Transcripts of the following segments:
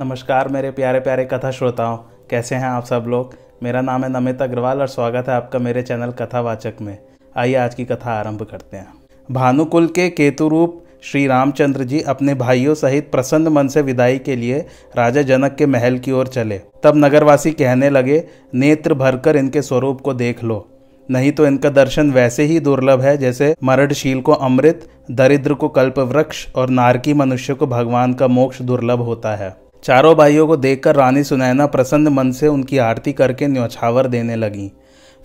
नमस्कार, मेरे प्यारे प्यारे कथा श्रोताओं। कैसे हैं आप सब लोग? मेरा नाम है नमित अग्रवाल और स्वागत है आपका मेरे चैनल कथावाचक में। आइए आज की कथा आरंभ करते हैं। भानुकुल के केतु रूप श्री रामचंद्र जी अपने भाइयों सहित प्रसन्न मन से विदाई के लिए राजा जनक के महल की ओर चले। तब नगरवासी कहने लगे, नेत्र भरकर इनके स्वरूप को देख लो। नहीं तो इनका दर्शन वैसे ही दुर्लभ है जैसे मरडशील को अमृत, दरिद्र को कल्प वृक्ष और नारकी मनुष्य को भगवान का मोक्ष दुर्लभ होता है। चारों भाइयों को देखकर रानी सुनैना प्रसन्न मन से उनकी आरती करके न्यौछावर देने लगी।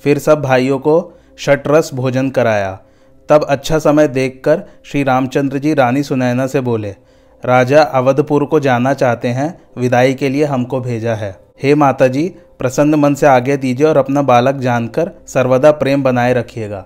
फिर सब भाइयों को शटरस भोजन कराया। तब अच्छा समय देखकर श्री रामचंद्र जी रानी सुनैना से बोले, राजा अवधपुर को जाना चाहते हैं, विदाई के लिए हमको भेजा है। हे माता जी प्रसन्न मन से आगे दीजिए और अपना बालक जानकर सर्वदा प्रेम बनाए रखिएगा।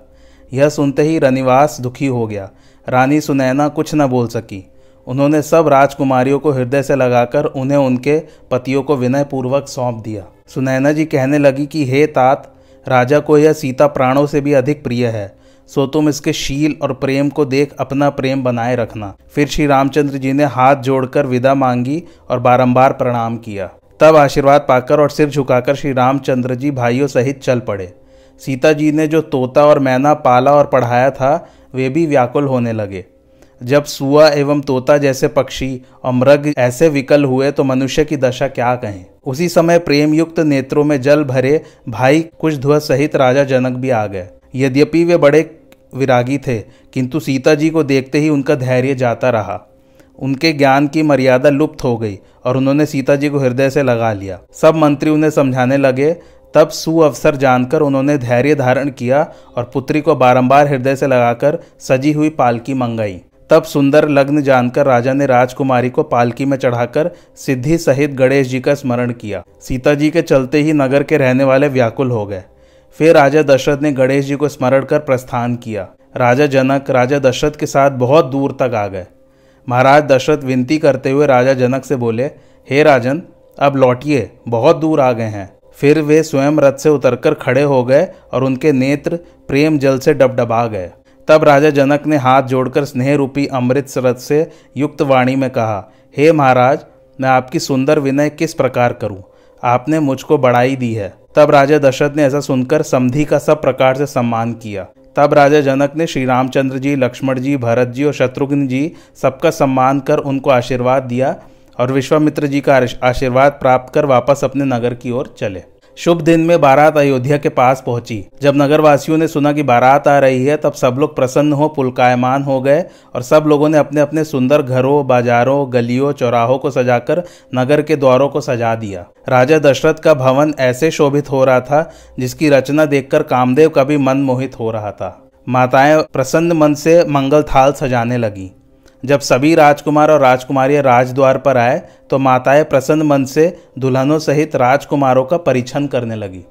यह सुनते ही रनिवास दुखी हो गया। रानी सुनैना कुछ न बोल सकी। उन्होंने सब राजकुमारियों को हृदय से लगाकर उन्हें उनके पतियों को विनय पूर्वक सौंप दिया। सुनैना जी कहने लगी कि, हे तात, राजा को यह सीता प्राणों से भी अधिक प्रिय है। सो तुम इसके शील और प्रेम को देख अपना प्रेम बनाए रखना। फिर श्री रामचंद्र जी ने हाथ जोड़कर विदा मांगी और बारंबार प्रणाम किया। तब आशीर्वाद पाकर और सिर झुकाकर श्री रामचंद्र जी भाइयों सहित चल पड़े। सीता जी ने जो तोता और मैना पाला और पढ़ाया था, वे भी व्याकुल होने लगे। जब सुआ एवं तोता जैसे पक्षी और मृग ऐसे विकल हुए तो मनुष्य की दशा क्या कहें? उसी समय प्रेम युक्त नेत्रों में जल भरे भाई कुछ ध्वज सहित राजा जनक भी आ गए। यद्यपि वे बड़े विरागी थे, किंतु सीता जी को देखते ही उनका धैर्य जाता रहा। उनके ज्ञान की मर्यादा लुप्त हो गई और उन्होंने सीता जी को हृदय से लगा लिया। सब मंत्री उन्हें समझाने लगे। तब सुअवसर जानकर उन्होंने धैर्य धारण किया और पुत्री को बारंबार हृदय से लगाकर सजी हुई पालकी मंगाई। तब सुंदर लग्न जानकर राजा ने राजकुमारी को पालकी में चढ़ाकर सिद्धि सहित गणेश जी का स्मरण किया। सीता जी के चलते ही नगर के रहने वाले व्याकुल हो गए। फिर राजा दशरथ ने गणेश जी को स्मरण कर प्रस्थान किया। राजा जनक, राजा दशरथ के साथ बहुत दूर तक आ गए। महाराज दशरथ विनती करते हुए राजा जनक से बोले, हे राजन, अब लौटिए, बहुत दूर आ गए हैं। फिर वे स्वयं रथ से उतरकर खड़े हो गए और उनके नेत्र प्रेम जल से डबडबा गए। तब राजा जनक ने हाथ जोड़कर स्नेह रूपी अमृत रथ से युक्त वाणी में कहा, हे महाराज, मैं आपकी सुंदर विनय किस प्रकार करूँ? आपने मुझको बढ़ाई दी है। तब राजा दशरथ ने ऐसा सुनकर समधि का सब प्रकार से सम्मान किया। तब राजा जनक ने श्री रामचंद्र जी, लक्ष्मण जी, भरत जी और शत्रुघ्न जी सबका सम्मान कर उनको आशीर्वाद दिया और विश्वामित्र जी का आशीर्वाद प्राप्त कर वापस अपने नगर की ओर चले। शुभ दिन में बारात अयोध्या के पास पहुँची। जब नगरवासियों ने सुना कि बारात आ रही है, तब सब लोग प्रसन्न हो, पुलकायमान हो गए और सब लोगों ने अपने अपने सुंदर घरों, बाजारों, गलियों, चौराहों को सजाकर नगर के द्वारों को सजा दिया। राजा दशरथ का भवन ऐसे शोभित हो रहा था, जिसकी रचना देखकर कामदेव का भी मन मोहित हो रहा था। माताएँ प्रसन्न मन से मंगल थाल सजाने लगी। जब सभी राजकुमार और राजकुमारियाँ राजद्वार पर आए तो माताएँ प्रसन्न मन से दुल्हनों सहित राजकुमारों का परीक्षण करने लगी।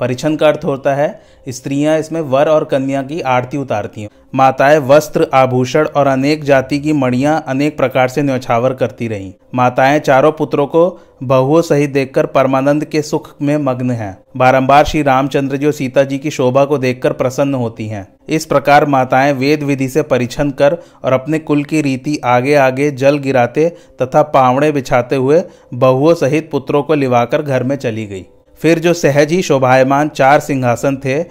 परिछन का अर्थ होता है, स्त्रियाँ इसमें वर और कन्या की आरती उतारती हैं। माताएँ वस्त्र, आभूषण और अनेक जाति की मणियाँ अनेक प्रकार से न्यौछावर करती रहीं। माताएँ चारों पुत्रों को बहुओं सहित देखकर परमानंद के सुख में मग्न हैं। बारंबार श्री रामचंद्र जी और सीता जी की शोभा को देखकर प्रसन्न होती हैं। इस प्रकार माताएँ वेद विधि से परिछन कर और अपने कुल की रीति आगे आगे जल गिराते तथा पावड़े बिछाते हुए बहुओं सहित पुत्रों को लिवाकर घर में चली गई। फिर जो सहज ही शोभायमान चार सिंहासन थे,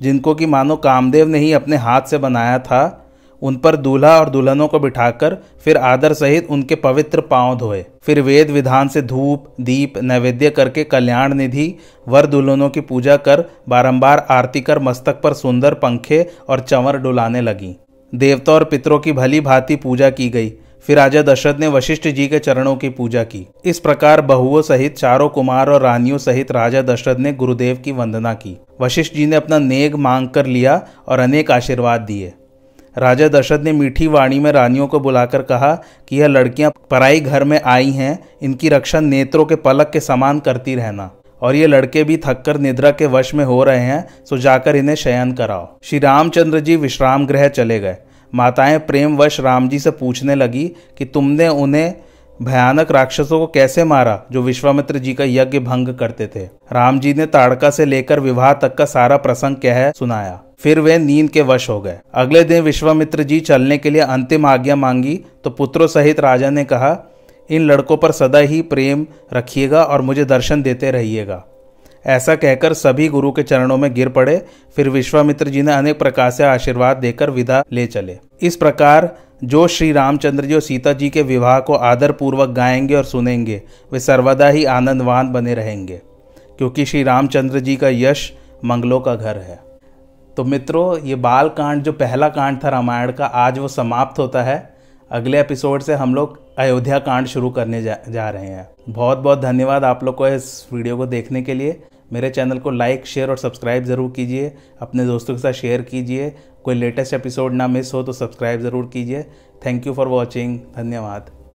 जिनको कि मानो कामदेव ने ही अपने हाथ से बनाया था, उन पर दूल्हा और दुल्हनों को बिठाकर फिर आदर सहित उनके पवित्र पाँव धोए। फिर वेद विधान से धूप, दीप, नैवेद्य करके कल्याण निधि, वर दुल्हनों की पूजा कर बारंबार आरती कर मस्तक पर सुंदर पंखे और चंवर डुलाने लगी। देवता और पितरों की भली भांति पूजा की गई। फिर राजा दशरथ ने वशिष्ठ जी के चरणों की पूजा की। इस प्रकार बहुओं सहित चारों कुमार और रानियों सहित राजा दशरथ ने गुरुदेव की वंदना की। वशिष्ठ जी ने अपना नेग मांग कर लिया और अनेक आशीर्वाद दिए। राजा दशरथ ने मीठी वाणी में रानियों को बुलाकर कहा कि यह लड़कियाँ पराई घर में आई हैं, इनकी रक्षा नेत्रों के पलक के समान करती रहना। और ये लड़के भी थककर निद्रा के वश में हो रहे हैं, सो जाकर इन्हें शयन कराओ। श्री रामचंद्र जी विश्राम गृह चले गए। माताएँ प्रेमवश राम जी से पूछने लगी कि तुमने उन्हें भयानक राक्षसों को कैसे मारा, जो विश्वामित्र जी का यज्ञ भंग करते थे। राम जी ने ताड़का से लेकर विवाह तक का सारा प्रसंग कह सुनाया। फिर वे नींद के वश हो गए। अगले दिन विश्वामित्र जी चलने के लिए अंतिम आज्ञा मांगी तो पुत्रों सहित राजा ने कहा, इन लड़कों पर सदा ही प्रेम रखिएगा और मुझे दर्शन देते रहिएगा। ऐसा कहकर सभी गुरु के चरणों में गिर पड़े। फिर विश्वामित्र जी ने अनेक प्रकार से आशीर्वाद देकर विदा ले चले। इस प्रकार जो श्री रामचंद्र जी और सीता जी के विवाह को आदर पूर्वक गाएँगे और सुनेंगे वे सर्वदा ही आनंदवान बने रहेंगे क्योंकि श्री रामचंद्र जी का यश मंगलों का घर है। तो मित्रों ये बाल कांड जो पहला कांड था रामायण का आज वो समाप्त होता है। अगले एपिसोड से हम लोग अयोध्या कांड शुरू करने जा, जा रहे हैं। बहुत बहुत धन्यवाद आप लोग को इस वीडियो को देखने के लिए। मेरे चैनल को लाइक, शेयर और सब्सक्राइब ज़रूर कीजिए। अपने दोस्तों के साथ शेयर कीजिए। कोई लेटेस्ट एपिसोड ना मिस हो तो सब्सक्राइब ज़रूर कीजिए। थैंक यू फॉर वॉचिंग धन्यवाद।